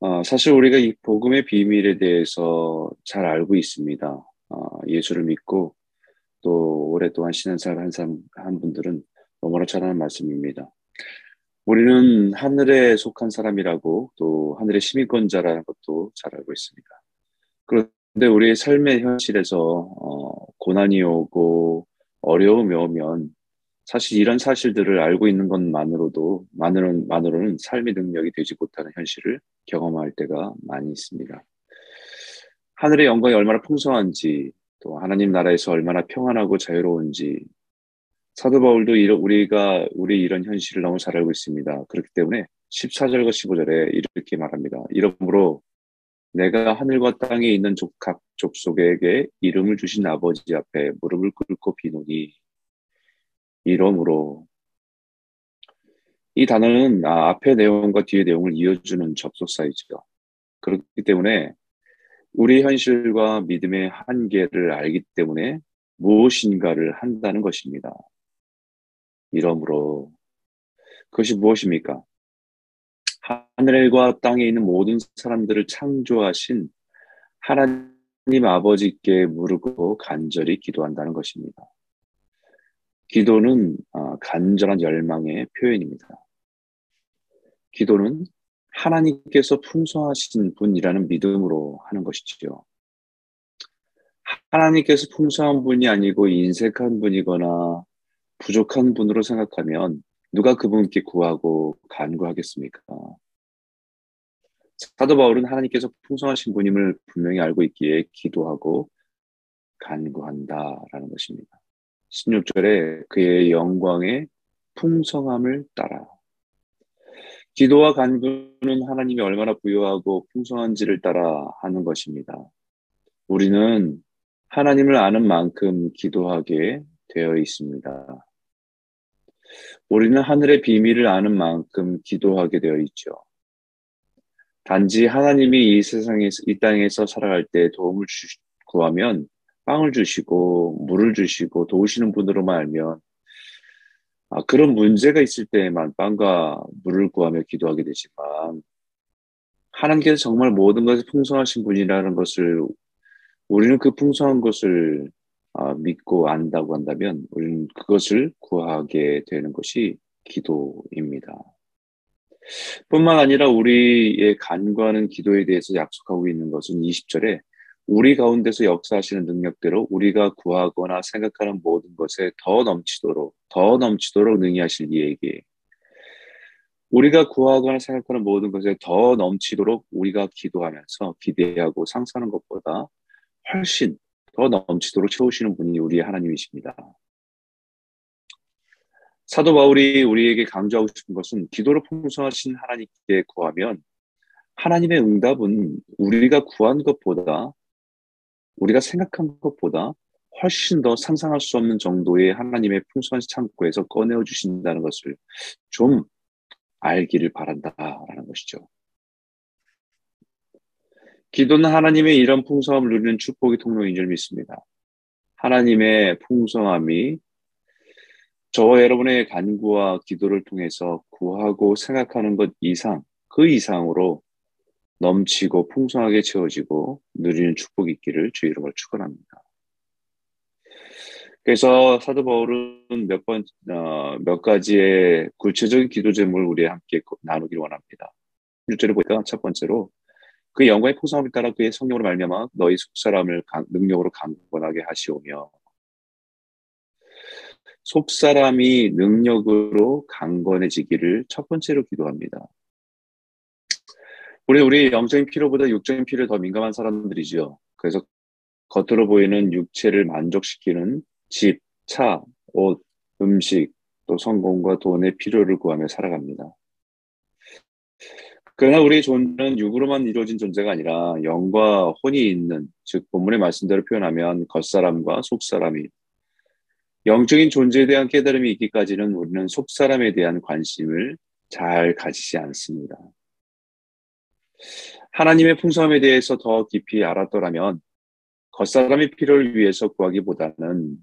어, 사실 우리가 이 복음의 비밀에 대해서 잘 알고 있습니다. 어, 예수를 믿고 또 오랫동안 신앙생활 한 사람 한 분들은 너무나 잘 아는 말씀입니다. 우리는 하늘에 속한 사람이라고 또 하늘의 시민권자라는 것도 잘 알고 있습니다. 그런데 우리의 삶의 현실에서 어, 고난이 오고 어려움이 오면 사실 이런 사실들을 알고 있는 것만으로도 만으로는, 만으로는 삶의 능력이 되지 못하는 현실을 경험할 때가 많이 있습니다. 하늘의 영광이 얼마나 풍성한지 또 하나님 나라에서 얼마나 평안하고 자유로운지 사도 바울도 우리가 우리 이런 현실을 너무 잘 알고 있습니다. 그렇기 때문에 14절과 15절에 이렇게 말합니다. 이러므로 내가 하늘과 땅에 있는 각 족속에게 이름을 주신 아버지 앞에 무릎을 꿇고 비노니 이러므로 이 단어는 아, 앞의 내용과 뒤의 내용을 이어주는 접속사이죠. 그렇기 때문에 우리 현실과 믿음의 한계를 알기 때문에 무엇인가를 한다는 것입니다. 이러므로 그것이 무엇입니까? 하늘과 땅에 있는 모든 사람들을 창조하신 하나님 아버지께 무르고 간절히 기도한다는 것입니다. 기도는 아, 간절한 열망의 표현입니다. 기도는 하나님께서 풍성하신 분이라는 믿음으로 하는 것이지요. 하나님께서 풍성한 분이 아니고 인색한 분이거나 부족한 분으로 생각하면 누가 그분께 구하고 간구하겠습니까? 사도 바울은 하나님께서 풍성하신 분임을 분명히 알고 있기에 기도하고 간구한다라는 것입니다. 16절에 그의 영광의 풍성함을 따라 기도와 간구는 하나님이 얼마나 부유하고 풍성한지를 따라 하는 것입니다. 우리는 하나님을 아는 만큼 기도하게 되어 있습니다. 우리는 하늘의 비밀을 아는 만큼 기도하게 되어 있죠. 단지 하나님이 이 세상에서, 이 땅에서 살아갈 때 도움을 주, 구하면 빵을 주시고 물을 주시고 도우시는 분으로만 알면 아, 그런 문제가 있을 때에만 빵과 물을 구하며 기도하게 되지만 하나님께서 정말 모든 것을 풍성하신 분이라는 것을 우리는 그 풍성한 것을 아, 믿고 안다고 한다면 우리는 그것을 구하게 되는 것이 기도입니다. 뿐만 아니라 우리의 간과하는 기도에 대해서 약속하고 있는 것은 20절에 우리 가운데서 역사하시는 능력대로 우리가 구하거나 생각하는 모든 것에 더 넘치도록 더 넘치도록 능히 하실 이에게 우리가 구하거나 생각하는 모든 것에 더 넘치도록 우리가 기도하면서 기대하고 상상하는 것보다 훨씬 더 넘치도록 채우시는 분이 우리의 하나님이십니다. 사도 바울이 우리에게 강조하고 싶은 것은 기도로 풍성하신 하나님께 구하면 하나님의 응답은 우리가 구한 것보다 우리가 생각한 것보다 훨씬 더 상상할 수 없는 정도의 하나님의 풍성한 창고에서 꺼내어 주신다는 것을 좀 알기를 바란다라는 것이죠. 기도는 하나님의 이런 풍성함을 누리는 축복의 통로인 줄 믿습니다. 하나님의 풍성함이 저와 여러분의 간구와 기도를 통해서 구하고 생각하는 것 이상, 그 이상으로 넘치고 풍성하게 채워지고 누리는 축복이 있기를 주의 이름으로 축원합니다. 그래서 사도 바울은 몇 번, 어, 몇 가지의 구체적인 기도 제목을 우리 함께 나누기를 원합니다. 1절에 보니까 첫 번째로 그 영광의 풍성함을 따라 그의 성령으로 말미암아 너희 속사람을 강, 능력으로 강건하게 하시오며 속사람이 능력으로 강건해지기를 첫 번째로 기도합니다. 우리 우리 영적인 필요보다 육적인 필요에 더 민감한 사람들이지요. 그래서 겉으로 보이는 육체를 만족시키는 집, 차, 옷, 음식, 또 성공과 돈의 필요를 구하며 살아갑니다. 그러나 우리 존재는 육으로만 이루어진 존재가 아니라 영과 혼이 있는, 즉 본문의 말씀대로 표현하면 겉사람과 속사람이 영적인 존재에 대한 깨달음이 있기까지는 우리는 속사람에 대한 관심을 잘 가지지 않습니다. 하나님의 풍성함에 대해서 더 깊이 알았더라면 겉사람의 필요를 위해서 구하기보다는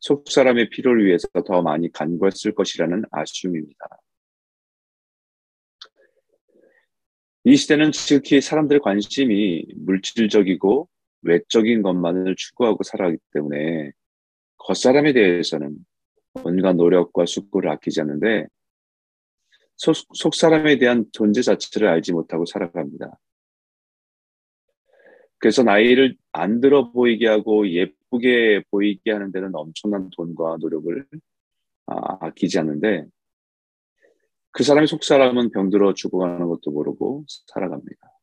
속사람의 필요를 위해서 더 많이 간구했을 것이라는 아쉬움입니다. 이 시대는 특히 사람들의 관심이 물질적이고 외적인 것만을 추구하고 살아가기 때문에 겉사람에 대해서는 온갖 노력과 수고를 아끼지 않는데 속, 속사람에 대한 존재 자체를 알지 못하고 살아갑니다. 그래서 나이를 안 들어 보이게 하고 예쁘게 보이게 하는 데는 엄청난 돈과 노력을 아, 아끼지 않는데 그 사람의 속 사람은 병들어 죽어가는 것도 모르고 살아갑니다.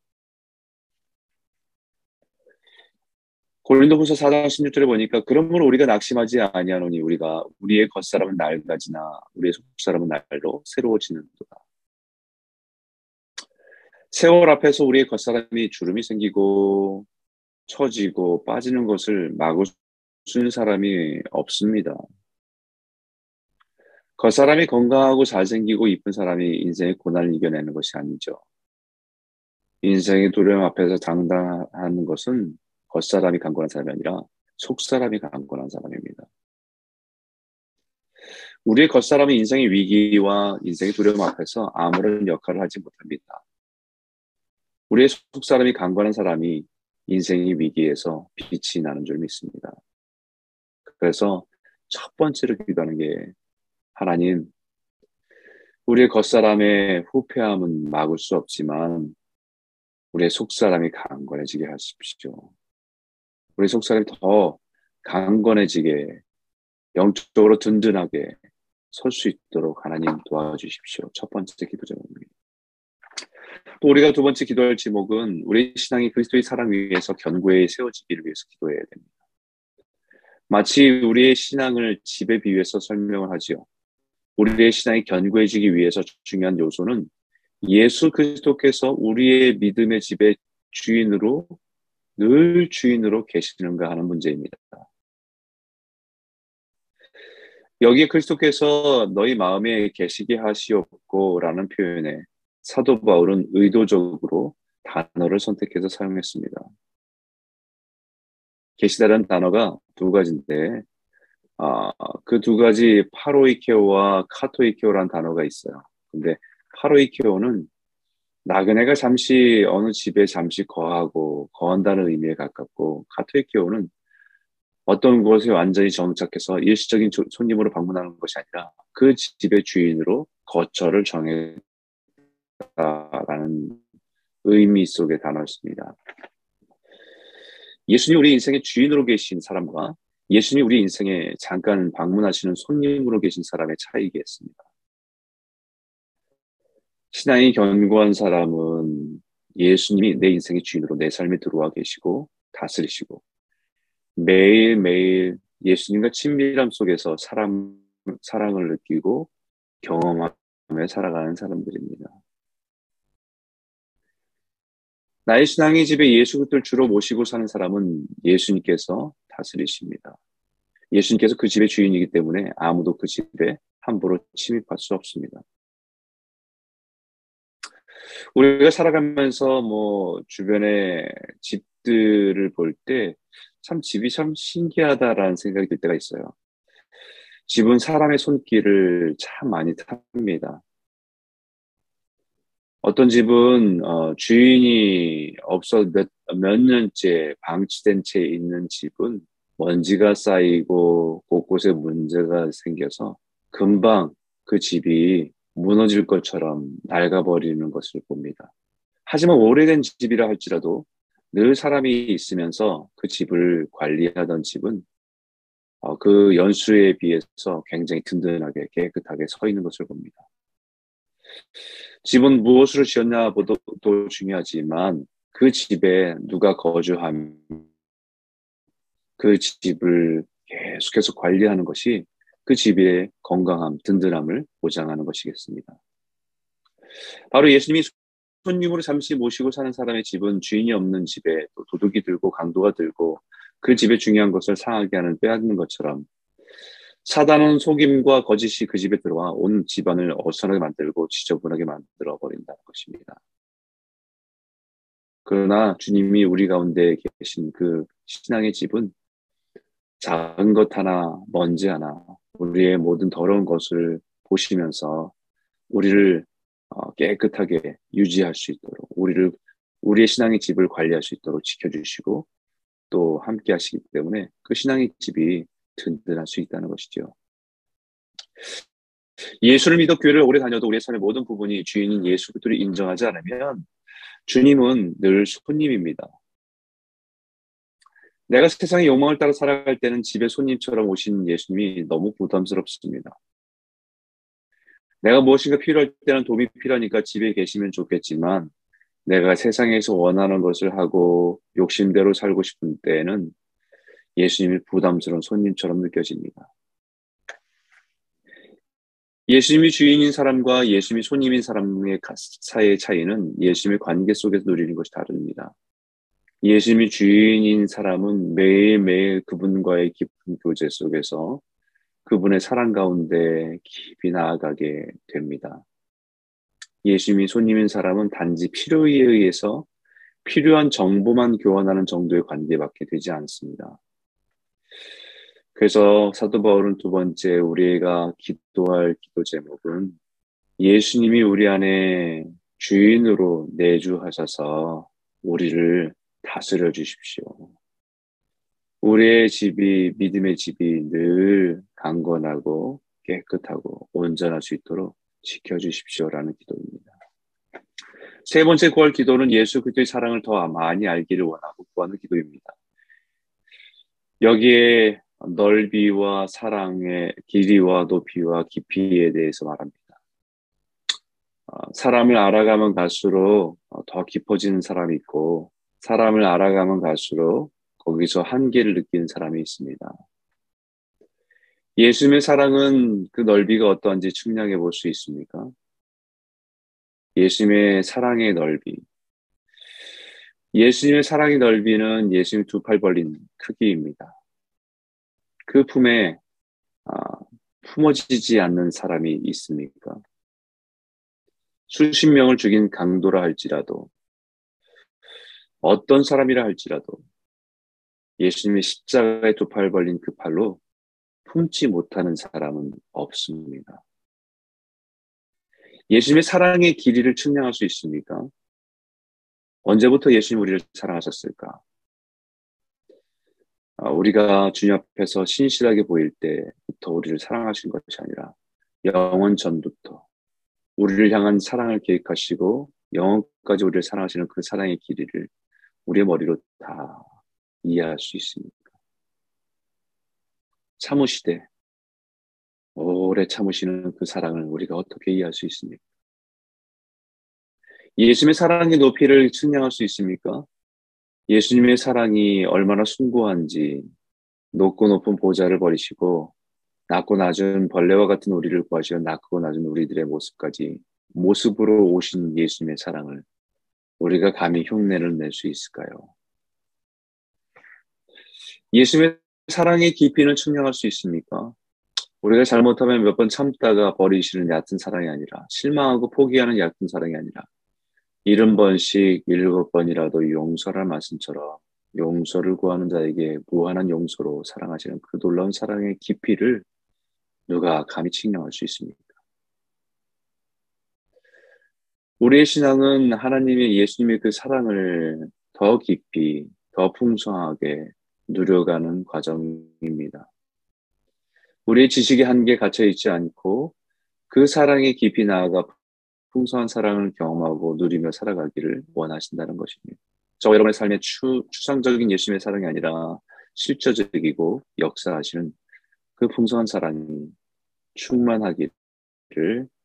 고린도후서 4장 16절에 보니까 그러므로 우리가 낙심하지 아니하노니 우리가 우리의 겉사람은 낡아지나 우리의 속사람은 날로 새로워지는도다. 세월 앞에서 우리의 겉사람이 주름이 생기고 처지고 빠지는 것을 막을 수 있는 사람이 없습니다. 겉사람이 건강하고 잘생기고 이쁜 사람이 인생의 고난을 이겨내는 것이 아니죠. 인생의 두려움 앞에서 당당하는 것은 겉사람이 강건한 사람이 아니라 속사람이 강건한 사람입니다. 우리의 겉사람은 인생의 위기와 인생의 두려움 앞에서 아무런 역할을 하지 못합니다. 우리의 속사람이 강건한 사람이 인생의 위기에서 빛이 나는 줄 믿습니다. 그래서 첫 번째로 기도하는 게 하나님, 우리의 겉사람의 후패함은 막을 수 없지만 우리의 속사람이 강건해지게 하십시오. 우리 속사람이 더 강건해지게 영적으로 든든하게 설 수 있도록 하나님 도와주십시오. 첫 번째 기도 제목입니다. 또 우리가 두 번째 기도할 제목은 우리 신앙이 그리스도의 사랑 위에서 견고히 세워지기를 위해서 기도해야 됩니다. 마치 우리의 신앙을 집에 비유해서 설명을 하지요. 우리의 신앙이 견고해지기 위해서 중요한 요소는 예수 그리스도께서 우리의 믿음의 집의 주인으로 늘 주인으로 계시는가 하는 문제입니다. 여기에 그리스도께서 너희 마음에 계시게 하시옵고라는 표현에 사도 바울은 의도적으로 단어를 선택해서 사용했습니다. 계시다는 단어가 두 가지인데 아, 그 두 가지 파로이케오와 카토이케오라는 단어가 있어요. 근데 파로이케오는 나그네가 잠시 어느 집에 잠시 거하고 거한다는 의미에 가깝고 카토이케오는 어떤 곳에 완전히 정착해서 일시적인 손님으로 방문하는 것이 아니라 그 집의 주인으로 거처를 정했다라는 의미 속의 단어였습니다. 예수님 우리 인생의 주인으로 계신 사람과 예수님 우리 인생에 잠깐 방문하시는 손님으로 계신 사람의 차이겠습니다. 신앙이 견고한 사람은 예수님이 내 인생의 주인으로 내 삶에 들어와 계시고 다스리시고 매일매일 예수님과 친밀함 속에서 사람, 사랑을 느끼고 경험하며 살아가는 사람들입니다. 나의 신앙의 집에 예수 그리스도를 주로 모시고 사는 사람은 예수님께서 다스리십니다. 예수님께서 그 집의 주인이기 때문에 아무도 그 집에 함부로 침입할 수 없습니다. 우리가 살아가면서 뭐 주변의 집들을 볼 때 참 집이 참 신기하다라는 생각이 들 때가 있어요. 집은 사람의 손길을 참 많이 탑니다. 어떤 집은 어, 주인이 없어 몇, 몇 년째 방치된 채 있는 집은 먼지가 쌓이고 곳곳에 문제가 생겨서 금방 그 집이 무너질 것처럼 낡아버리는 것을 봅니다. 하지만 오래된 집이라 할지라도 늘 사람이 있으면서 그 집을 관리하던 집은 어, 그 연수에 비해서 굉장히 든든하게 깨끗하게 서 있는 것을 봅니다. 집은 무엇으로 지었냐보다 중요하지만 그 집에 누가 거주함, 그 집을 계속해서 관리하는 것이 그 집의 건강함, 든든함을 보장하는 것이겠습니다. 바로 예수님이 손님으로 잠시 모시고 사는 사람의 집은 주인이 없는 집에 또 도둑이 들고 강도가 들고 그 집의 중요한 것을 상하게 하는 빼앗는 것처럼 사단은 속임과 거짓이 그 집에 들어와 온 집안을 어수선하게 만들고 지저분하게 만들어 버린다는 것입니다. 그러나 주님이 우리 가운데 계신 그 신앙의 집은 작은 것 하나, 먼지 하나, 우리의 모든 더러운 것을 보시면서 우리를 어, 깨끗하게 유지할 수 있도록 우리를 우리의 신앙의 집을 관리할 수 있도록 지켜주시고 또 함께 하시기 때문에 그 신앙의 집이 든든할 수 있다는 것이죠. 예수를 믿어 교회를 오래 다녀도 우리의 삶의 모든 부분이 주인인 예수 그리스도를 인정하지 않으면 주님은 늘 손님입니다. 내가 세상의 욕망을 따라 살아갈 때는 집에 손님처럼 오신 예수님이 너무 부담스럽습니다. 내가 무엇인가 필요할 때는 도움이 필요하니까 집에 계시면 좋겠지만 내가 세상에서 원하는 것을 하고 욕심대로 살고 싶은 때에는 예수님이 부담스러운 손님처럼 느껴집니다. 예수님이 주인인 사람과 예수님이 손님인 사람의 사이의 차이는 예수님의 관계 속에서 누리는 것이 다릅니다. 예수님이 주인인 사람은 매일매일 그분과의 깊은 교제 속에서 그분의 사랑 가운데 깊이 나아가게 됩니다. 예수님이 손님인 사람은 단지 필요에 의해서 필요한 정보만 교환하는 정도의 관계밖에 되지 않습니다. 그래서 사도 바울은 두 번째 우리가 기도할 기도 제목은 예수님이 우리 안에 주인으로 내주하셔서 우리를 다스려 주십시오. 우리의 집이 믿음의 집이 늘 강건하고 깨끗하고 온전할 수 있도록 지켜 주십시오라는 기도입니다. 세 번째 구할 기도는 예수 그리스도의 사랑을 더 많이 알기를 원하고 구하는 기도입니다. 여기에 넓이와 사랑의 길이와 높이와 깊이에 대해서 말합니다. 어, 사람을 알아가면 갈수록 더 깊어지는 사람이 있고 사람을 알아가면 갈수록 거기서 한계를 느끼는 사람이 있습니다. 예수님의 사랑은 그 넓이가 어떠한지 측량해 볼 수 있습니까? 예수님의 사랑의 넓이. 예수님의 사랑의 넓이는 예수님 두 팔 벌린 크기입니다. 그 품에 아, 품어지지 않는 사람이 있습니까? 수십 명을 죽인 강도라 할지라도 어떤 사람이라 할지라도 예수님의 십자가에 두 팔 벌린 그 팔로 품지 못하는 사람은 없습니다. 예수님의 사랑의 길이를 측량할 수 있습니까? 언제부터 예수님 우리를 사랑하셨을까? 아, 우리가 주님 앞에서 신실하게 보일 때부터 우리를 사랑하신 것이 아니라 영원 전부터 우리를 향한 사랑을 계획하시고 영원까지 우리를 사랑하시는 그 사랑의 길이를 우리의 머리로 다 이해할 수 있습니다. 참으시되 오래 참으시는 그 사랑을 우리가 어떻게 이해할 수 있습니까? 예수님의 사랑의 높이를 측량할 수 있습니까? 예수님의 사랑이 얼마나 숭고한지 높고 높은 보좌를 버리시고 낮고 낮은 벌레와 같은 우리를 구하시어 낮고 낮은 우리들의 모습까지 모습으로 오신 예수님의 사랑을 우리가 감히 흉내를 낼 수 있을까요? 예수님의 사랑의 깊이는 측량할 수 있습니까? 우리가 잘못하면 몇 번 참다가 버리시는 얕은 사랑이 아니라 실망하고 포기하는 얕은 사랑이 아니라 일흔 번씩 일곱 번이라도 용서란 말씀처럼 용서를 구하는 자에게 무한한 용서로 사랑하시는 그 놀라운 사랑의 깊이를 누가 감히 측량할 수 있습니까? 우리의 신앙은 하나님의 예수님의 그 사랑을 더 깊이, 더 풍성하게 누려가는 과정입니다. 우리의 지식의 한계에 갇혀 있지 않고 그 사랑에 깊이 나아가 풍성한 사랑을 경험하고 누리며 살아가기를 원하신다는 것입니다. 저 여러분의 삶의 추, 추상적인 예수님의 사랑이 아니라 실제적이고 역사하시는 그 풍성한 사랑이 충만하기를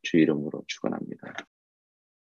주 이름으로 축원합니다.